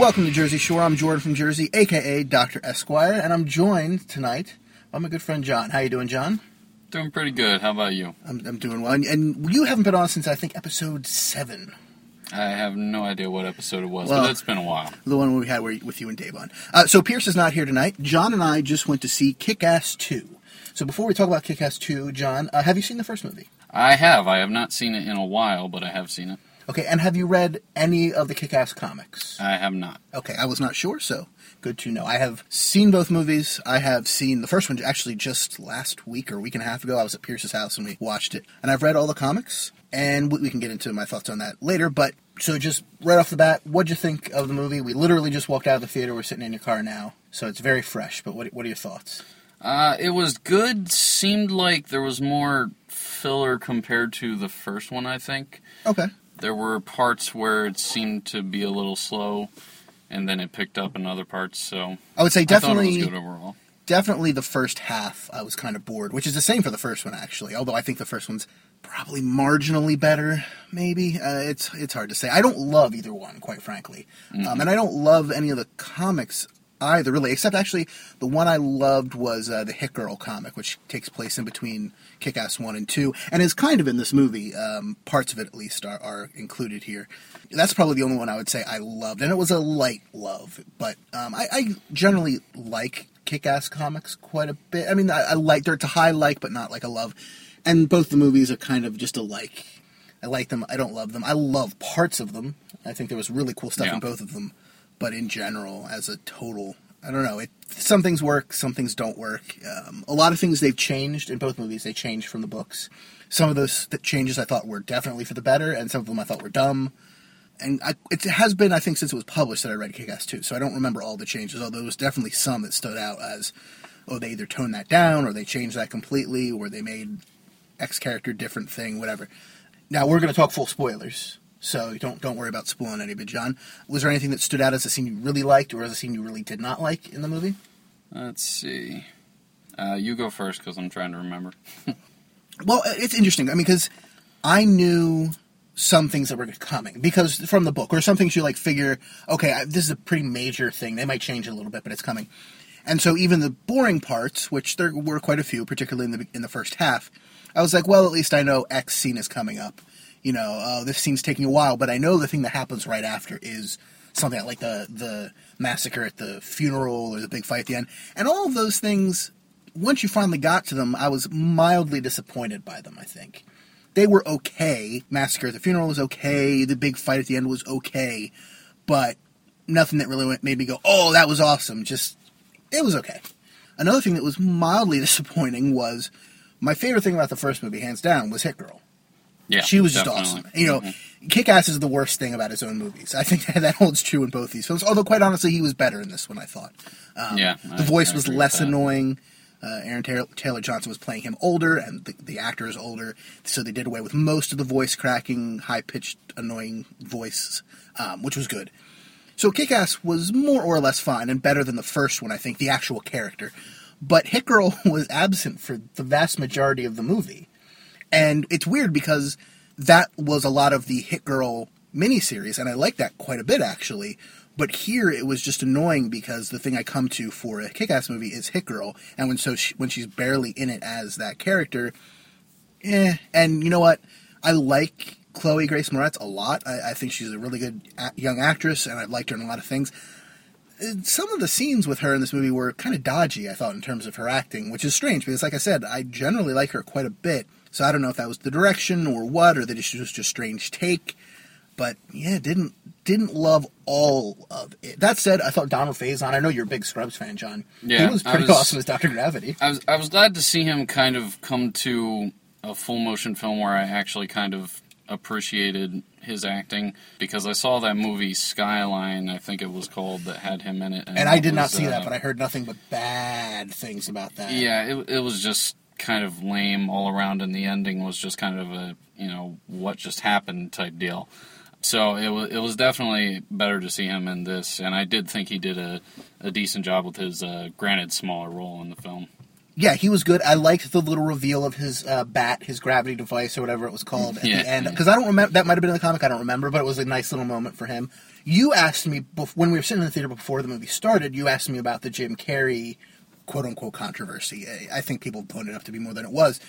Welcome to Jersey Shore. I'm Jordan from Jersey, aka Dr. Esquire, and I'm joined tonight by my good friend John. How you doing, John? Doing pretty good. How about you? I'm, I'm doing well. And, and you haven't been on since I think episode seven, I have no idea what episode it was, Well- but it's been a while. the one we had with you and Dave on. Uh, so Pierce is not here tonight. John and I just went to see Kick-Ass 2. So before we talk about Kick-Ass 2, John, uh, have you seen the first movie? I have. I have not seen it in a while, but I have seen it. Okay, and have you read any of the Kick-Ass comics? I have not. Okay, I was not sure, so good to know. I have seen both movies. I have seen the first one actually just last week or a week and a half ago. I was at Pierce's house and we watched it. And I've read all the comics, and we, we can get into my thoughts on that later. But so just right off the bat, what'd you think of the movie? We literally just walked out of the theater. We're sitting in your car now, so it's very fresh. But what, what are your thoughts? Uh, it was good. Seemed like there was more filler compared to the first one, I think. Okay. There were parts where it seemed to be a little slow, and then it picked up in other parts, so I would say definitely good overall. definitely the first half I was kind of bored, which is the same for the first one actually. Although I think the first one's probably marginally better. Maybe uh, it's it's hard to say. I don't love either one, quite frankly, um, and I don't love any of the comics either, really. Except actually, the one I loved was uh, the Hit Girl comic, which takes place in between Kick-Ass one and two, and is kind of in this movie. Um, parts of it, at least, are, are included here. That's probably the only one I would say I loved, and it was a light love. But um, I, I generally like kick-ass comics quite a bit. I mean, I, I like they're to high like, but not like a love. And both the movies are kind of just a like. I like them. I don't love them. I love parts of them. I think there was really cool stuff Yeah. in both of them. But in general, as a total, I don't know. It some things work, some things don't work. Um, a lot of things they've changed in both movies. They changed from the books. Some of those th- changes I thought were definitely for the better, and some of them I thought were dumb and I, it has been, I think, since it was published that I read Kick-Ass 2, so I don't remember all the changes, although there was definitely some that stood out as, oh, they either toned that down, or they changed that completely, or they made X character different thing, whatever. Now, we're going to talk full spoilers, so don't don't worry about spoiling any it, John. Was there anything that stood out as a scene you really liked, or as a scene you really did not like in the movie? Let's see. Uh, you go first, because I'm trying to remember. Well, it's interesting. I mean, because I knew some things that were coming because from the book, or some things you like figure, okay, I, this is a pretty major thing. They might change it a little bit, but it's coming. And so even the boring parts, which there were quite a few, particularly in the in the first half, I was like, well, at least I know X scene is coming up. You know, uh, this scene's taking a while, but I know the thing that happens right after is something like the the massacre at the funeral or the big fight at the end, and all of those things once you finally got to them, I was mildly disappointed by them, I think. They were okay. Massacre at the funeral was okay. The big fight at the end was okay. But nothing that really made me go, oh, that was awesome. Just, it was okay. Another thing that was mildly disappointing was my favorite thing about the first movie, hands down, was Hit Girl. Yeah, she was just awesome. You know, Mhm. Kick Ass is the worst thing about his own movies. I think that, holds true in both these films. Although, quite honestly, he was better in this one, I thought. Um, Yeah, the I- voice I was less annoying. Uh, Aaron Taylor, Taylor Johnson was playing him older, and the, the actor is older, so they did away with most of the voice cracking, high pitched, annoying voice, um, which was good. So Kick Ass was more or less fine and better than the first one, I think, the actual character. But Hit Girl was absent for the vast majority of the movie. And it's weird because that was a lot of the Hit Girl miniseries, and I like that quite a bit actually. But here it was just annoying because the thing I come to for a kick-ass movie is Hit Girl, and when so she, when she's barely in it as that character, eh. And you know what? I like Chloe Grace Moretz a lot. I, I think she's a really good a- young actress, and I've liked her in a lot of things. Some of the scenes with her in this movie were kind of dodgy, I thought, in terms of her acting, which is strange because, like I said, I generally like her quite a bit. So I don't know if that was the direction or what, or that it was just a strange take. But yeah, didn't didn't love all of it. That said, I thought Donald Faison. I know you're a big Scrubs fan, John. Yeah, he was pretty was- awesome as Doctor Gravity. I was I was glad to see him kind of come to a full motion film where I actually kind of appreciated his acting because I saw that movie Skyline, I think it was called, that had him in it. And I it did not was, see that, uh, but I heard nothing but bad things about that. Yeah, it, it was just kind of lame all around, and the ending was just kind of a, you know, what just happened type deal. So it was, it was definitely better to see him in this, and I did think he did a, a decent job with his, uh, granted, smaller role in the film. Yeah, he was good. I liked the little reveal of his uh, bat, his gravity device, or whatever it was called at Yeah. the end. Because I don't remember that might have been in the comic. I don't remember, but it was a nice little moment for him. You asked me when we were sitting in the theater before the movie started. You asked me about the Jim Carrey quote unquote controversy. I- think people pointed it up to be more than it was.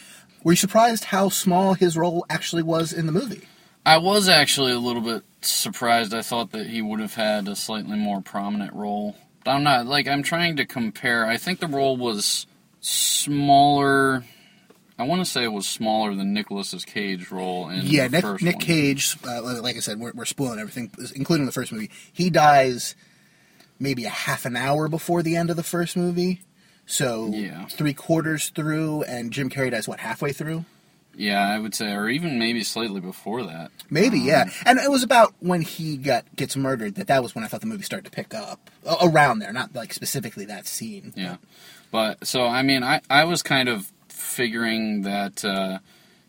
Were you surprised how small his role actually was in the movie? I was actually a little bit surprised. I thought that he would have had a slightly more prominent role. I'm not like I'm trying to compare. I think the role was smaller. I want to say it was smaller than Nicolas's Cage role in yeah, the Nick, Nick. Cage, uh, like I said, we're, we're spoiling everything, including the first movie. He dies maybe a half an hour before the end of the first movie. So Yeah. three quarters through, and Jim Carrey dies what halfway through? Yeah, I would say, or even maybe slightly before that. Maybe, Um, yeah. And it was about when he got gets murdered that that was when I thought the movie started to pick up around there, not like specifically that scene. Yeah, but so I mean, I I was kind of figuring that uh,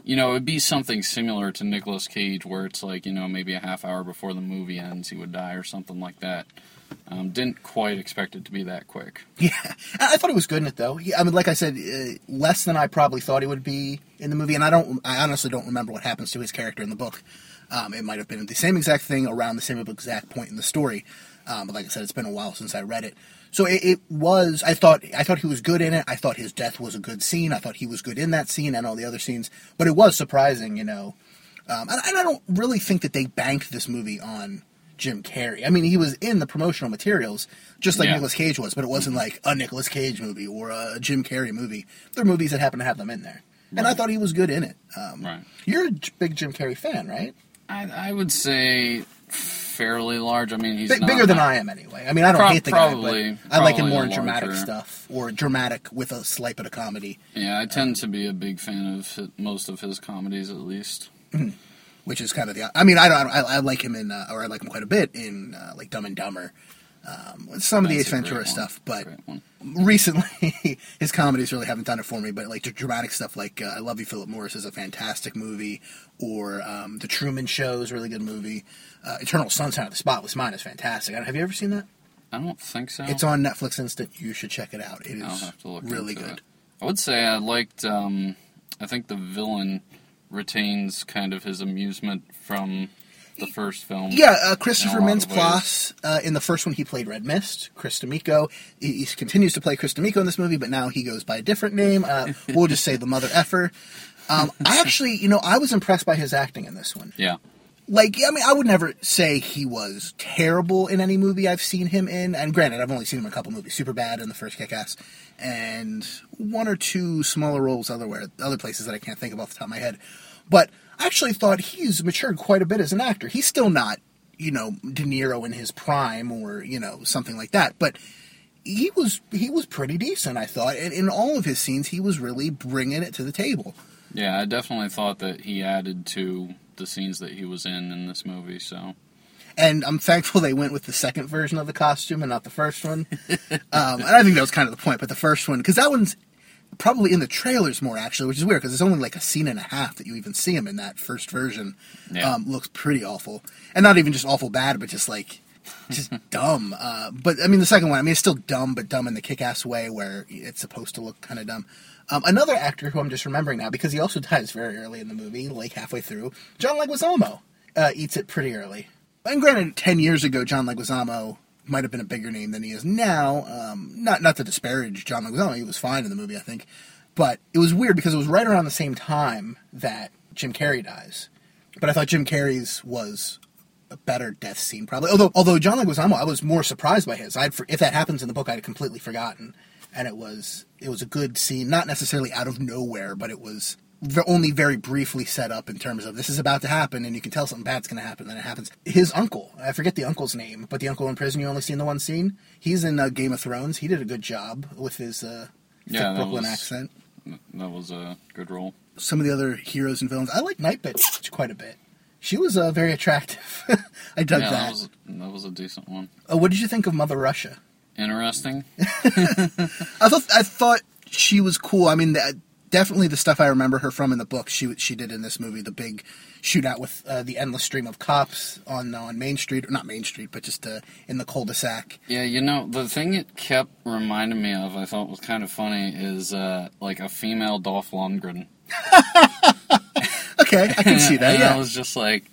you know it'd be something similar to Nicolas Cage, where it's like you know maybe a half hour before the movie ends he would die or something like that. Um, didn't quite expect it to be that quick. Yeah, I thought it was good in it though. He, I mean, like I said, uh, less than I probably thought it would be in the movie, and I don't. I honestly don't remember what happens to his character in the book. Um, it might have been the same exact thing around the same exact point in the story. Um, but like I said, it's been a while since I read it. So it, it was. I thought. I thought he was good in it. I thought his death was a good scene. I thought he was good in that scene and all the other scenes. But it was surprising, you know. Um, and, and I don't really think that they banked this movie on Jim Carrey. I mean, he was in the promotional materials, just like Yeah. Nicolas Cage was, but it wasn't like a Nicolas Cage movie or a Jim Carrey movie. There are movies that happen to have them in there. And I thought he was good in it. Um, Right. You're a big Jim Carrey fan, right? I I would say fairly large. I mean, he's not, bigger than I am, anyway. I mean, I don't Pro- hate the probably- guy, but I like him more in dramatic larger- stuff or dramatic with a slight bit of comedy, Yeah, I tend to be a big fan of most of his comedies, at least. Which is kind of the. I mean, I don't. I, I like him in, uh, or I like him quite a bit in uh, like Dumb and Dumber. Um, some of the Ace That's Ventura stuff, but recently his comedies really haven't done it for me but like the dramatic stuff like uh, i love you philip morris is a fantastic movie or um, the truman show is a really good movie uh, eternal sunshine of the spotless mind is fantastic have you ever seen that I don't think so. it's on netflix instant you should check it out It is have to look really good it. I would say I liked. Um, I think the villain retains kind of his amusement from the first film. yeah uh, christopher Mintz Plasse uh, in the first one he played red mist chris d'amico. He, he continues to play chris d'amico in this movie but now he goes by a different name. Uh, we'll just say the mother effer. Um, i actually you know i was impressed by his acting in this one. Yeah. Like I mean, I would never say he was terrible in any movie I've seen him in. And granted, I've only seen him in a couple movies: Super Bad and the first Kick-Ass, and one or two smaller roles otherwhere, other places that I can't think of off the top of my head. But I actually thought he's matured quite a bit as an actor. He's still not, you know, De Niro in his prime or you know something like that, but. He was he was pretty decent, I thought, and in all of his scenes, he was really bringing it to the table. Yeah, I definitely thought that he added to the scenes that he was in in this movie. So and I'm thankful they went with the second version of the costume and not the first one. um, and I think that was kind of the point. But the first one, because that one's probably in the trailers more actually, which is weird because it's only like a scene and a half that you even see him in that first version. Yeah. Um, looks pretty awful, and not even just awful bad, but just like just dumb. Uh, but I mean, the second one, I mean, it's still dumb, but dumb in the kick-ass way where it's supposed to look kind of dumb. Um, another actor who I'm just remembering now because he also dies very early in the movie, like halfway through. John Leguizamo uh, eats it pretty early. And granted, ten years ago, John Leguizamo might have been a bigger name than he is now. Um, not not to disparage John Leguizamo, he was fine in the movie, I think. But it was weird because it was right around the same time that Jim Carrey dies. But I thought Jim Carrey's was a better death scene, probably. Although although John Leguizamo, I was more surprised by his. I'd for, if that happens in the book, I'd completely forgotten. And it was it was a good scene, not necessarily out of nowhere, but it was v- only very briefly set up in terms of this is about to happen, and you can tell something bad's going to happen. Then it happens. His uncle, I forget the uncle's name, but the uncle in prison you only see in the one scene. He's in uh, Game of Thrones. He did a good job with his uh, Yeah, Brooklyn was- accent. that was a good role. Some of the other heroes and villains, I like Night Bitch quite a bit. She was uh, very attractive. I dug yeah, that. that was that was a decent one. Uh, what did you think of Mother Russia? Interesting. I thought I thought she was cool. I mean, that, definitely the stuff I remember her from in the book. She she did in this movie, the big shootout with uh, the endless stream of cops on on Main Street, or not Main Street, but just uh, in the cul-de-sac. Yeah, you know, the thing it kept reminding me of, I thought was kind of funny, is uh, like a female Dolph Lundgren. Okay, I can see that. and I was just like,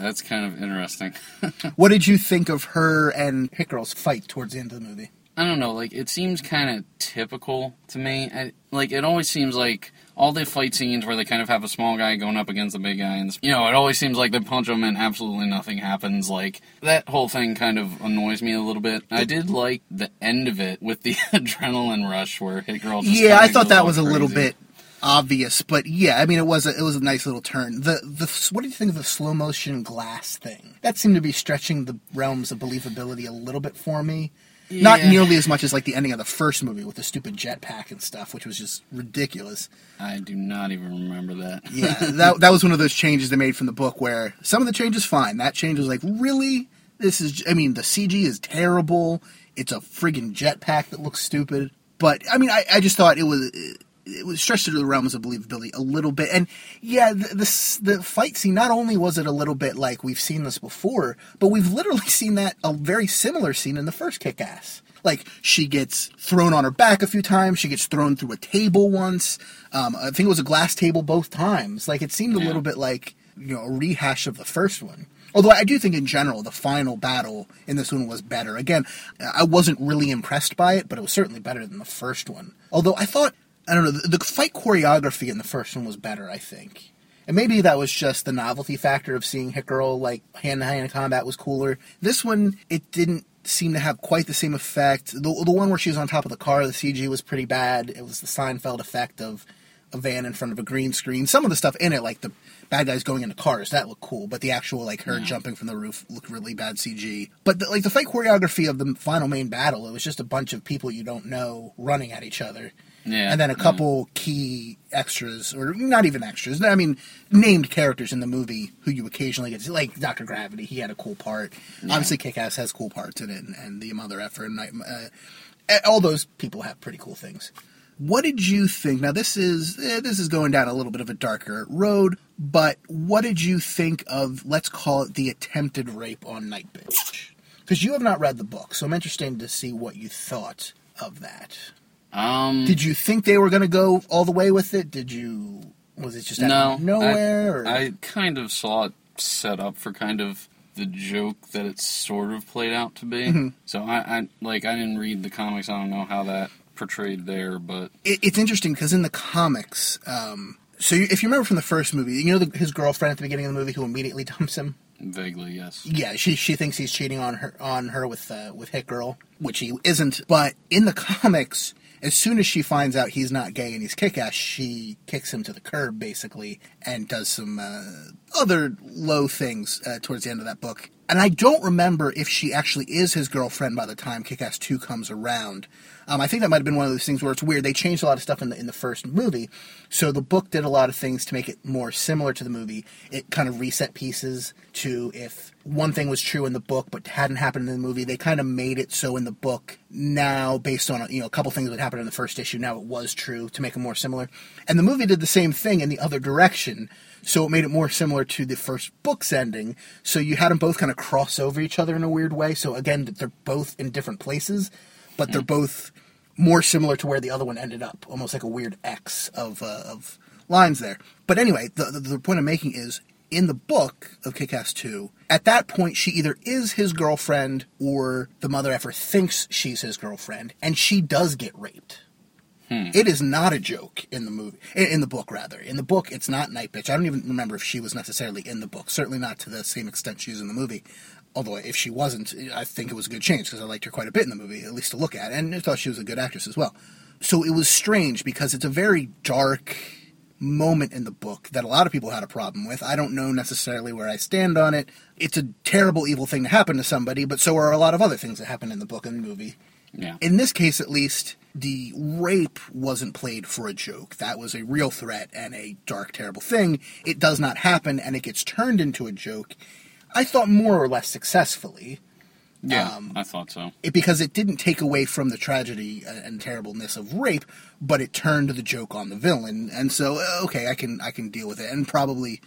that's kind of interesting. What did you think of her and Hit Girl's fight towards the end of the movie? I don't know, like, it seems kind of typical to me. I, like, it always seems like all the fight scenes where they kind of have a small guy going up against a big guy, and, you know, it always seems like they punch him and absolutely nothing happens. Like, that whole thing kind of annoys me a little bit. I did like the end of it with the adrenaline rush where Hit Girl just yeah, I thought that was a little bit obvious, but yeah, I mean, it was a, it was a nice little turn. The the what do you think of the slow motion glass thing? That seemed to be stretching the realms of believability a little bit for me. Not nearly as much as like the ending of the first movie with the stupid jetpack and stuff, which was just ridiculous. I do not even remember that. Yeah, that that was one of those changes they made from the book where some of the changes fine. That change was like, really? This is I mean, the CG is terrible. It's a friggin' jetpack that looks stupid. But I mean, I, I just thought it was it was stretched to the realms of believability a little bit. And yeah, the, the the fight scene not only was it a little bit like we've seen this before, but we've literally seen that a very similar scene in the first Kick-Ass. Like she gets thrown on her back a few times. She gets thrown through a table once. Um, I think it was a glass table both times. Like it seemed a little bit like you know a rehash of the first one. Although I do think in general the final battle in this one was better. Again, I wasn't really impressed by it, but it was certainly better than the first one. Although I thought I don't know the, the fight choreography in the first one was better. I think. And maybe that was just the novelty factor of seeing Hit Girl like hand to hand combat was cooler. This one, it didn't seem to have quite the same effect. The, the one where she was on top of the car, the CG was pretty bad. It was the Seinfeld effect of a van in front of a green screen. Some of the stuff in it, like the bad guys going into cars, that looked cool. But the actual like her jumping from the roof looked really bad CG. But the, like the fight choreography of the final main battle, it was just a bunch of people you don't know running at each other Yeah. and then a yeah. couple key extras, or not even extras. I mean, named characters in the movie who you occasionally get to see, like Doctor Gravity. He had a cool part. Obviously, Kick Ass has cool parts in it, and, and the Mother Effer and Uh, all those people have pretty cool things. What did you think? Now, this is eh, this is going down a little bit of a darker road, but what did you think of? Let's call it the attempted rape on Night Bitch, because you have not read the book, so I'm interested to see what you thought of that. Um, Did you think they were going to go all the way with it? Did you? Was it just out no. of nowhere? or? I, I kind of saw it set up for kind of the joke that it sort of played out to be. Mm-hmm. So I, I like I didn't read the comics. I don't know how that portrayed there, but it, it's interesting because in the comics, um, so you, if you remember from the first movie, you know the, his girlfriend at the beginning of the movie who immediately dumps him. vaguely yes. Yeah, she she thinks he's cheating on her on her with uh, with Hit Girl, which he isn't. But in the comics, as soon as she finds out he's not gay and he's kick ass, she kicks him to the curb basically and does some uh, other low things uh, towards the end of that book. And I don't remember if she actually is his girlfriend by the time Kick Ass 2 comes around. Um, I think that might have been one of those things where it's weird. They changed a lot of stuff in the in the first movie, so the book did a lot of things to make it more similar to the movie. It kind of reset pieces to if one thing was true in the book but hadn't happened in the movie. They kind of made it so in the book now, based on you know a couple things that happened in the first issue, now it was true to make it more similar. And the movie did the same thing in the other direction. So it made it more similar to the first book's ending. So you had them both kind of cross over each other in a weird way. So again, they're both in different places, but they're both more similar to where the other one ended up, almost like a weird X of uh, of lines there. But anyway, the, the the point I'm making is in the book of Kick-Ass 2, at that point she either is his girlfriend or the mother effer thinks she's his girlfriend, and she does get raped. Hmm. It is not a joke in the movie, in, the book rather. In the book, it's not Night Bitch. I don't even remember if she was necessarily in the book. Certainly not to the same extent she's in the movie. Although if she wasn't, I think it was a good change because I liked her quite a bit in the movie, at least to look at, and I thought she was a good actress as well. So it was strange because it's a very dark moment in the book that a lot of people had a problem with. I don't know necessarily where I stand on it. It's a terrible, evil thing to happen to somebody, but so are a lot of other things that happen in the book and the movie. Yeah. In this case, at least, the rape wasn't played for a joke. That was a real threat and a dark, terrible thing. It does not happen, and it gets turned into a joke. I thought more or less successfully. Yeah, Um, I thought so. it, because it didn't take away from the tragedy uh, and terribleness of rape, but it turned the joke on the villain. And so, uh, okay, I can I can deal with it, and probably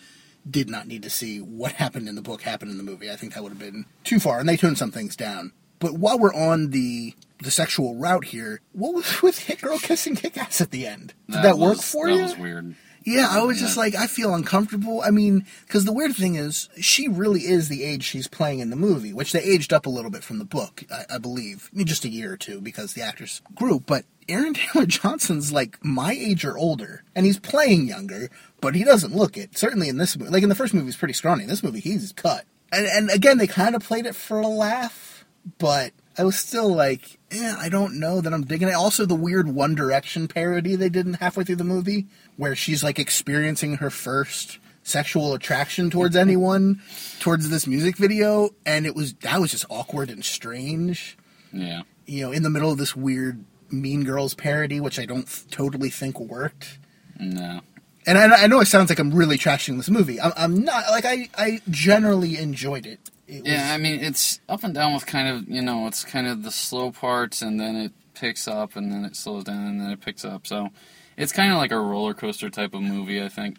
did not need to see what happened in the book happen in the movie. I think that would have been too far, and they toned some things down. But while we're on the the sexual route here, what was with Hit Girl kissing Kick Ass at the end? Did that, work was- for that you? was weird. Yeah, I was just like, I feel uncomfortable. I mean, because the weird thing is, she really is the age she's playing in the movie, which they aged up a little bit from the book, I, I believe, I mean, just a year or two because the actors grew. But Aaron Taylor Johnson's like my age or older, and he's playing younger, but he doesn't look it. Certainly in this movie, like in the first movie, he's pretty scrawny. In this movie, he's cut. And, and again, they kind of played it for a laugh, but I was still like, eh, I don't know that I'm digging it. Also, the weird One Direction parody they did in halfway through the movie, where she's like experiencing her first sexual attraction towards anyone, towards this music video, and it was that was just awkward and strange. Yeah. You know, in the middle of this weird Mean Girls parody, which I don't f- totally think worked. No. And I, I know it sounds like I'm really trashing this movie. I'm, I'm not. Like I, I generally enjoyed it. It was, Yeah, I mean it's up and down with kind of you know it's kind of the slow parts and then it picks up and then it slows down and then it picks up. So it's kind of like a roller coaster type of movie, I think.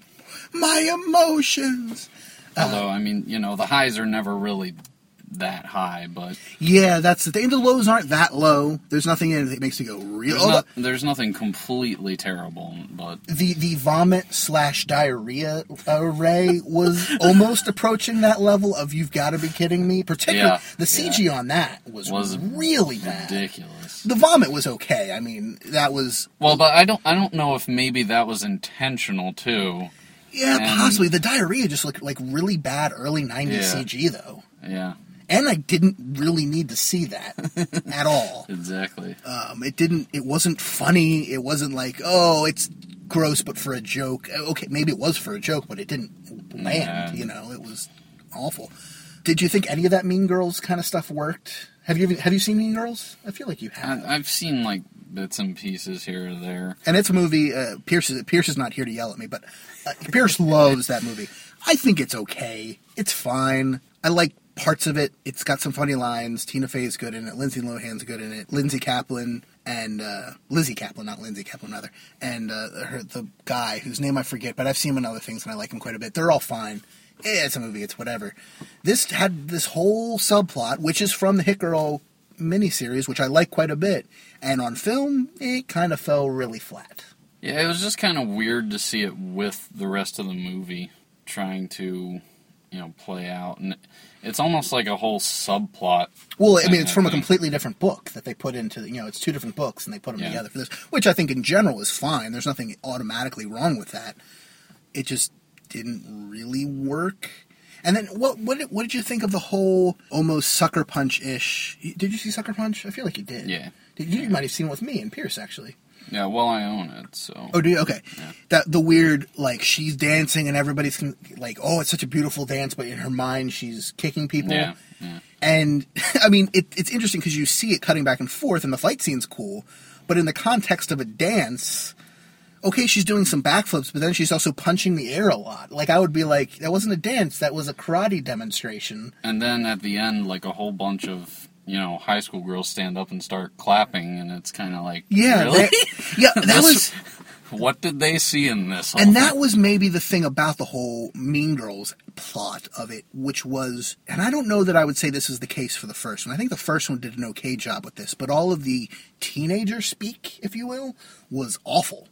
my emotions. Although I mean you know the highs are never really that high, but Yeah, that's the thing. The lows aren't that low. There's nothing in it that makes me go real. there's, oh, not, there's nothing completely terrible. But the the vomit slash diarrhea array was almost approaching that level of you've got to be kidding me. Particularly Yeah, the CG on that was, Was really bad. ridiculous. The vomit was okay. I mean, that was Well, but I don't I don't know if maybe that was intentional too. yeah, And- possibly. The diarrhea just looked like really bad early '90s Yeah. CG though, Yeah, and I didn't really need to see that at all. exactly. Um, it didn't. It wasn't funny. It wasn't like, oh, it's gross, but for a joke. Uh, Okay, maybe it was for a joke, but it didn't land. Yeah. You know, it was awful. Did you think any of that Mean Girls kind of stuff worked? Have you have you seen Mean Girls? I feel like you have. I, I've seen like bits and pieces here or there. and it's a movie. Uh, Pierce is Pierce is not here to yell at me, but uh, Pierce loves that movie. I think it's okay. It's fine. I like parts of it. It's got some funny lines. Tina Fey's good in it. Lindsay Lohan's good in it. Lindsay Kaplan and uh, Lizzy Caplan, not Lindsay Kaplan, rather, and uh, her, the guy whose name I forget, but I've seen him in other things and I like him quite a bit. They're all fine. Eh, it's a movie. It's whatever. This had this whole subplot, which is from the Girl miniseries, which I like quite a bit, and on film, it kind of fell really flat. Yeah, it was just kind of weird to see it with the rest of the movie trying to, you know, play out, and it's almost like a whole subplot. Well, I mean, it's from a completely different book that they put into, you know, it's two different books and they put them Yeah. together for this, which I think in general is fine. There's nothing automatically wrong with that. It just didn't really work. And then what what did, what did you think of the whole almost sucker punch ish? Did you see Sucker Punch? I feel like you did. Yeah. Did, you might have seen it with me and Pierce actually. Yeah, well, I own it, so Oh, do you? Okay. Yeah. That the weird like she's dancing and everybody's con- like, oh, it's such a beautiful dance, but in her mind she's kicking people. yeah, yeah, And I mean, it, it's interesting because you see it cutting back and forth, and the fight scene's cool. But in the context of a dance, okay, she's doing some backflips, but then she's also punching the air a lot. Like I would be like, that wasn't a dance, that was a karate demonstration. and then at the end, like a whole bunch of you know high school girls stand up and start clapping, and it's kind of like, Yeah, really? that, yeah, that was. what did they see in this? And thing? that was maybe the thing about the whole Mean Girls plot of it, which was, and I don't know that I would say this is the case for the first one. I think the first one did an okay job with this, but all of the teenager speak, if you will, was awful.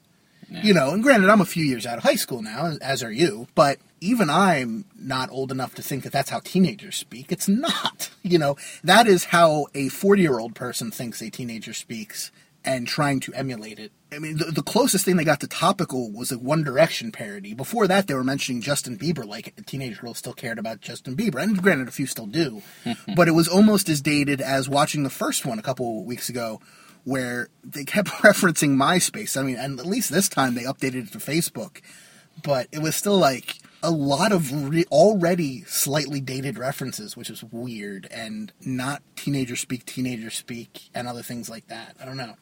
Yeah. You know, and granted, I'm a few years out of high school now, as are you, but even I'm not old enough to think that that's how teenagers speak. It's not. You know, that is how a 40 year old person thinks a teenager speaks and trying to emulate it. I mean, the, the closest thing they got to topical was a One Direction parody. Before that, they were mentioning Justin Bieber, like teenage girls still cared about Justin Bieber. And granted, a few still do. but it was almost as dated as watching the first one a couple weeks ago, where they kept referencing MySpace. I mean, and at least this time they updated it to Facebook. But it was still like, a lot of re- already slightly dated references, which is weird, and not teenager speak, teenager speak, and other things like that. I don't know.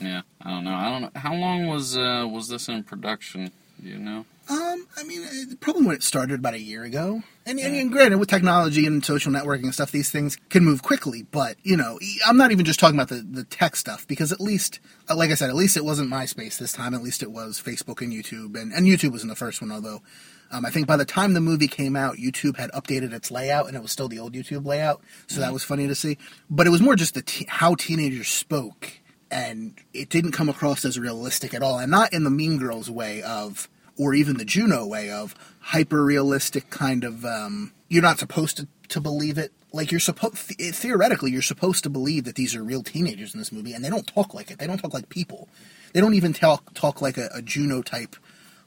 Yeah, I don't know. I don't know. How long was uh, was this in production? Do you know? Um, I mean, it- probably when it started about a year ago. And, and, and granted, with technology and social networking and stuff, these things can move quickly. But, you know, I'm not even just talking about the, the tech stuff, because at least, uh, like I said, at least it wasn't MySpace this time. At least it was Facebook and YouTube. And, and YouTube was in the first one, although um, I think by the time the movie came out, YouTube had updated its layout, and it was still the old YouTube layout. So that was funny to see. But it was more just the te- how teenagers spoke. And it didn't come across as realistic at all. And not in the Mean Girls way of or even the Juno way of hyper realistic kind of um, you're not supposed to, to believe it. Like you're supposed theoretically you're supposed to believe that these are real teenagers in this movie, and they don't talk like it. They don't talk like people. They don't even talk talk like a, a Juno type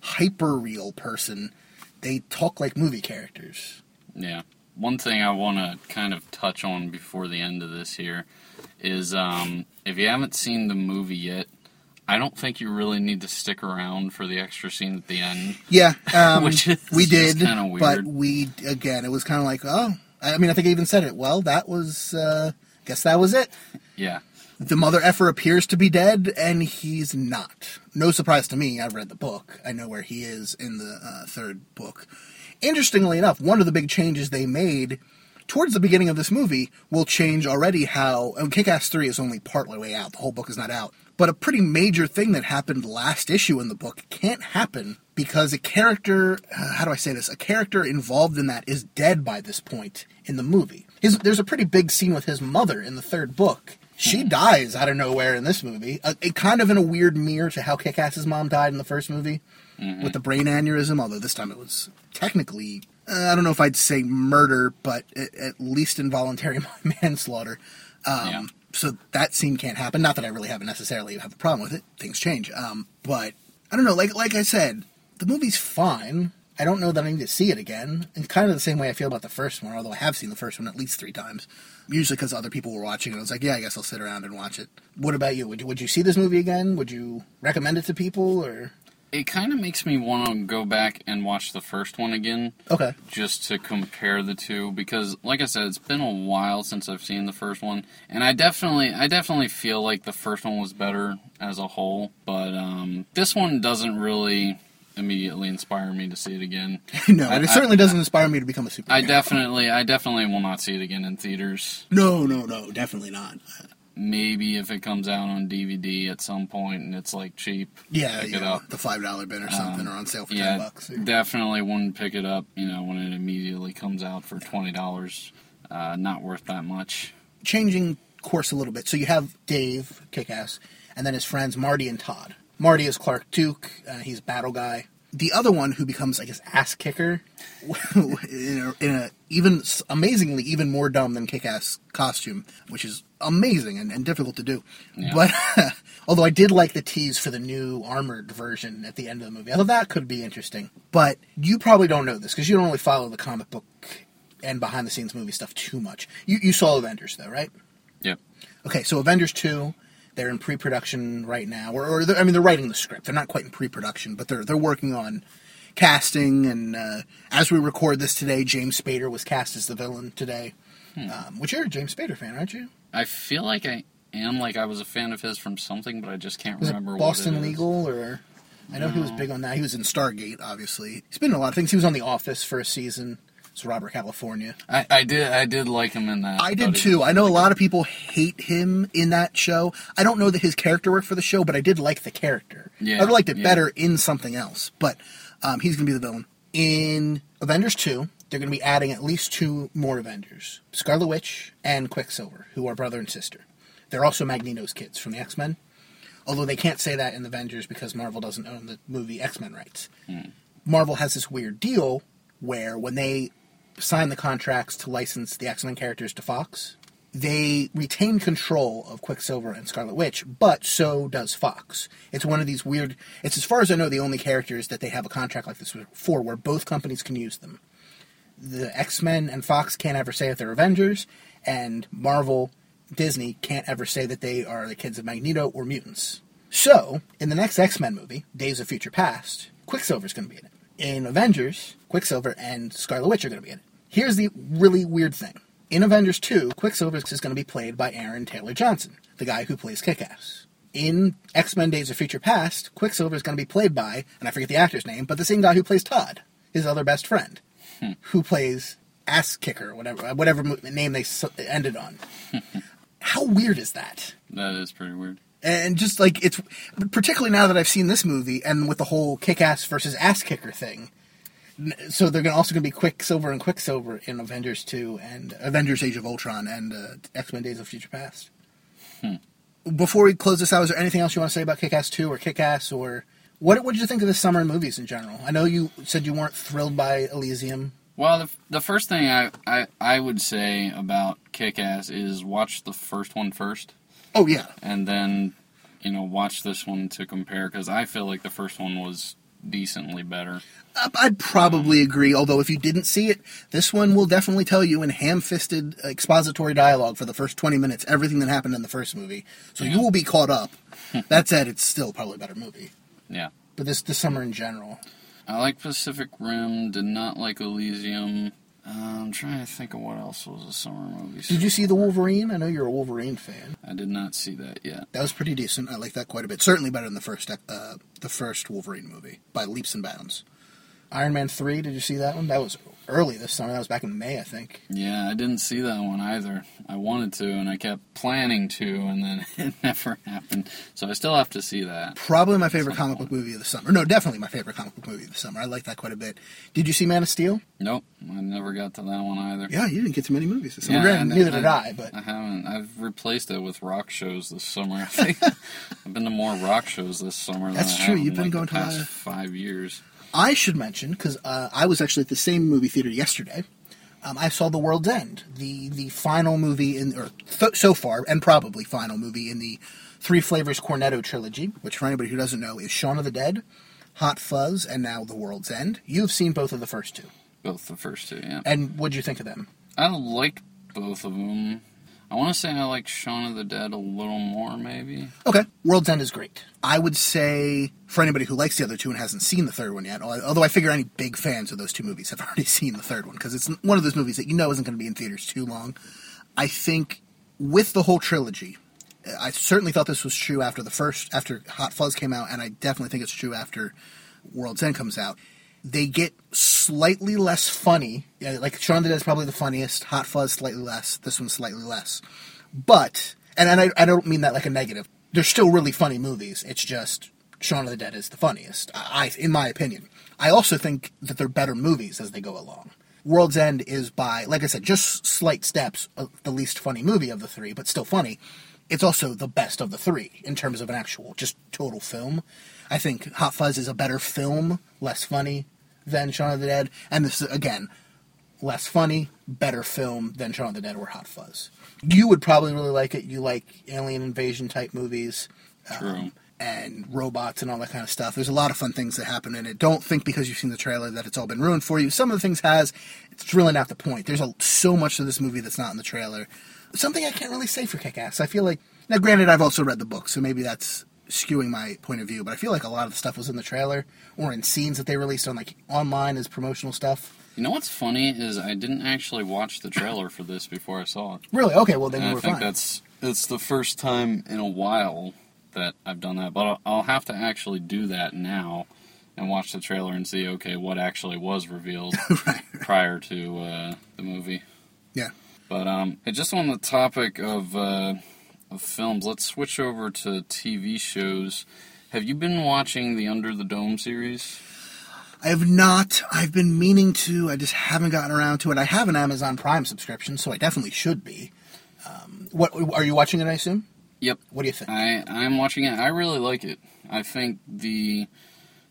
hyper real person. They talk like movie characters. Yeah. One thing I want to kind of touch on before the end of this here is um, if you haven't seen the movie yet, I don't think you really need to stick around for the extra scene at the end. Yeah, um, Which is we did, but we again it was kind of like oh, I mean I think I even said it. Well, that was uh, guess that was it. Yeah. The mother effer appears to be dead, and he's not. No surprise to me. I've read the book. I know where he is in the uh, third book. Interestingly enough, one of the big changes they made towards the beginning of this movie will change already how. And Kick Ass 3 is only partly way out, the whole book is not out. But a pretty major thing that happened last issue in the book can't happen because a character, uh, how do I say this? A character involved in that is dead by this point in the movie. His, there's a pretty big scene with his mother in the third book. She dies out of nowhere in this movie, uh, it kind of in a weird mirror to how Kick Ass's mom died in the first movie with the brain aneurysm, although this time it was technically, uh, I don't know if I'd say murder, but at, at least involuntary manslaughter. Um, Yeah. So that scene can't happen. Not that I really haven't necessarily have a problem with it. Things change. Um, but I don't know. Like like I said, the movie's fine. I don't know that I need to see it again. And kind of the same way I feel about the first one, although I have seen the first one at least three times. Usually because other people were watching it. I was like, yeah, I guess I'll sit around and watch it. What about you? Would you, would you see this movie again? Would you recommend it to people? Or It kind of makes me want to go back and watch the first one again. Okay. just to compare the two because like I said it's been a while since I've seen the first one and I definitely I definitely feel like the first one was better as a whole but um, this one doesn't really immediately inspire me to see it again. no, I- and it I- certainly doesn't inspire me to become a super. I definitely I definitely will not see it again in theaters. No, no, no, definitely not. Maybe if it comes out on DVD at some point and it's like cheap. Yeah, pick you it know, up. the five dollar bin or something, or on sale for ten Yeah, bucks. definitely wouldn't pick it up. You know when it immediately comes out for twenty dollars. Uh, not worth that much. changing course a little bit. So you have Dave, kick ass, and then his friends Marty and Todd. Marty is Clark Duke. Uh, he's a battle guy. The other one who becomes, I guess, ass kicker in, a, in a even amazingly even more dumb than kick ass costume, which is amazing and, and difficult to do. Yeah. But although I did like the tease for the new armored version at the end of the movie, I thought that could be interesting. But you probably don't know this because you don't really follow the comic book and behind the scenes movie stuff too much. You, you saw Avengers though, right? Yep. Okay, so Avengers 2, they're in pre-production right now, or, or I mean, they're writing the script. They're not quite in pre-production, but they're they're working on casting. And uh, as we record this today, James Spader was cast as the villain today. Um, which you're a James Spader fan, aren't you? I feel like I am like I was a fan of his from something, but I just can't Was remember Boston what it is. Legal or? I know he was big on that. He was in Stargate, obviously. He's been in a lot of things. He was on The Office for a season. It's Robert California. I, I did I did like him in that. I did too. I know a lot of people hate him in that show. I don't know that his character worked for the show, but I did like the character. Yeah, I would liked it yeah. better in something else. But um, he's going to be the villain. In Avengers 2, they're going to be adding at least two more Avengers Scarlet Witch and Quicksilver, who are brother and sister. They're also Magneto's kids from the X Men. Although they can't say that in the Avengers because Marvel doesn't own the movie X Men rights. Marvel has this weird deal where when they sign the contracts to license the X Men characters to Fox, they retain control of Quicksilver and Scarlet Witch, but so does Fox. It's one of these weird. It's as far as I know the only characters that they have a contract like this for, where both companies can use them. The X Men and Fox can't ever say that they're Avengers, and Marvel, Disney can't ever say that they are the kids of Magneto or mutants. So, in the next X Men movie, Days of Future Past, Quicksilver's going to be in it. In Avengers, Quicksilver and Scarlet Witch are going to be in it. Here's the really weird thing. In Avengers 2, Quicksilver is going to be played by Aaron Taylor Johnson, the guy who plays Kick Ass. In X Men Days of Future Past, Quicksilver is going to be played by, and I forget the actor's name, but the same guy who plays Todd, his other best friend, hmm. who plays Ass Kicker, whatever, whatever name they ended on. How weird is that? That is pretty weird. And just like it's particularly now that I've seen this movie and with the whole kick ass versus ass kicker thing. So they're gonna also going to be Quicksilver and Quicksilver in Avengers 2 and Avengers Age of Ultron and uh, X Men Days of Future Past. Before we close this out, is there anything else you want to say about Kick Ass 2 or Kick Ass or what? What did you think of this summer in movies in general? I know you said you weren't thrilled by Elysium. Well, the, the first thing I, I, I would say about Kick Ass is watch the first one first, Oh yeah, and then, you know, watch this one to compare, because I feel like the first one was decently better. Uh, I'd probably agree. Although if you didn't see it, this one will definitely tell you in ham-fisted expository dialogue for the first twenty minutes everything that happened in the first movie. So you will be caught up. that said, it's still probably a better movie. Yeah. But this this summer in general, I like Pacific Rim, did not like Elysium. I'm trying to think of what else was a summer movie. did you see the Wolverine? I know you're a Wolverine fan. I did not see that yet. That was pretty decent. I like that quite a bit. Certainly better than the first uh, the first Wolverine movie by leaps and bounds. Iron Man three. Did you see that one? That was early this summer. That was back in May, I think. Yeah, I didn't see that one either. I wanted to, and I kept planning to, and then it never happened. So I still have to see that. Probably my favorite comic book movie of the summer. No, definitely my favorite comic book movie of the summer. I like that quite a bit. Did you see Man of Steel? Nope, I never got to that one either. Yeah, you didn't get to many movies this summer. Yeah, Granted, neither did I, but I haven't. I've replaced it with rock shows this summer. I think I've been to more rock shows this summer. That's than I true, you've been like, going to past five years. I should mention because uh, I was actually at the same movie theater yesterday. Um, I saw The World's End, the the final movie in, or th- so far, and probably final movie in the Three Flavors Cornetto trilogy, which for anybody who doesn't know is Shaun of the Dead, Hot Fuzz, and now The World's End. You've seen both of the first two, Both the first two, yeah. and what'd you think of them? I like both of them. I want to say I like Shaun of the Dead a little more, maybe. Okay, World's End is great. I would say for anybody who likes the other two and hasn't seen the third one yet, although I figure any big fans of those two movies have already seen the third one because it's one of those movies that you know isn't going to be in theaters too long. I think with the whole trilogy, I certainly thought this was true after the first, after Hot Fuzz came out, and I definitely think it's true after World's End comes out. They get slightly less funny. Yeah, like Shaun of the Dead is probably the funniest. Hot Fuzz slightly less. This one's slightly less. But and, and I, I don't mean that like a negative. They're still really funny movies. It's just Shaun of the Dead is the funniest, I, in my opinion. I also think that they're better movies as they go along. World's End is by, like I said, just slight steps the least funny movie of the three, but still funny. It's also the best of the three in terms of an actual, just total film. I think Hot Fuzz is a better film, less funny than Shaun of the Dead, and this is again less funny, better film than Shaun of the Dead or Hot Fuzz. You would probably really like it. You like alien invasion type movies. True. Um, and robots and all that kind of stuff. There's a lot of fun things that happen in it. Don't think because you've seen the trailer that it's all been ruined for you. Some of the things has. It's really not the point. There's a, so much of this movie that's not in the trailer. Something I can't really say for Kick-Ass. I feel like now, granted, I've also read the book, so maybe that's skewing my point of view. But I feel like a lot of the stuff was in the trailer or in scenes that they released on like online as promotional stuff. You know what's funny is I didn't actually watch the trailer for this before I saw it. Really? Okay. Well, then And you I think fine. that's it's the first time in a while that I've done that. But I'll, I'll have to actually do that now and watch the trailer and see okay what actually was revealed right. prior to uh, the movie. Yeah. But um, just on the topic of uh, of films, let's switch over to TV shows. Have you been watching the Under the Dome series? I have not. I've been meaning to. I just haven't gotten around to it. I have an Amazon Prime subscription, so I definitely should be. Um, what are you watching it? I assume. Yep. What do you think? I I'm watching it. I really like it. I think the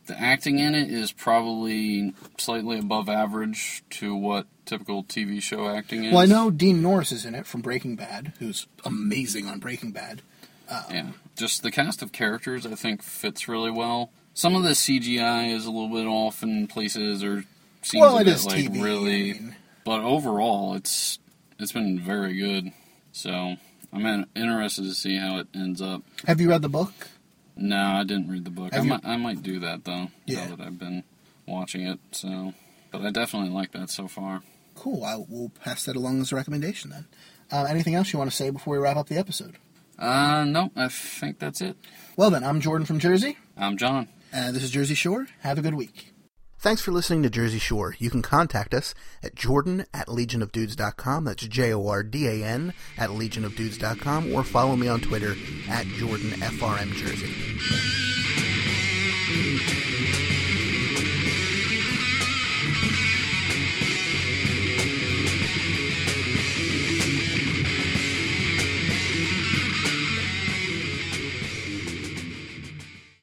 the acting in it is probably slightly above average to what typical TV show acting is. Well, I know Dean Norris is in it from Breaking Bad, who's amazing on Breaking Bad. Uh, yeah, just the cast of characters I think fits really well. Some of the CGI is a little bit off in places, or seems well, a bit like TV. really. I mean, But overall, it's it's been very good. So I'm interested to see how it ends up. have you read the book? No, I didn't read the book. I you- might, I might do that though. Yeah. Now that I've been watching it. So, but I definitely like that so far. Cool. I will pass that along as a recommendation then. Uh, anything else you want to say before we wrap up the episode? Uh, no, I think that's it. Well then, I'm Jordan from Jersey. I'm John. And this is Jersey Shore. Have a good week. Thanks for listening to Jersey Shore. You can contact us at jordan at legionofdudes.com. That's J O R D A N at legionofdudes.com or follow me on Twitter at JordanFRMJersey.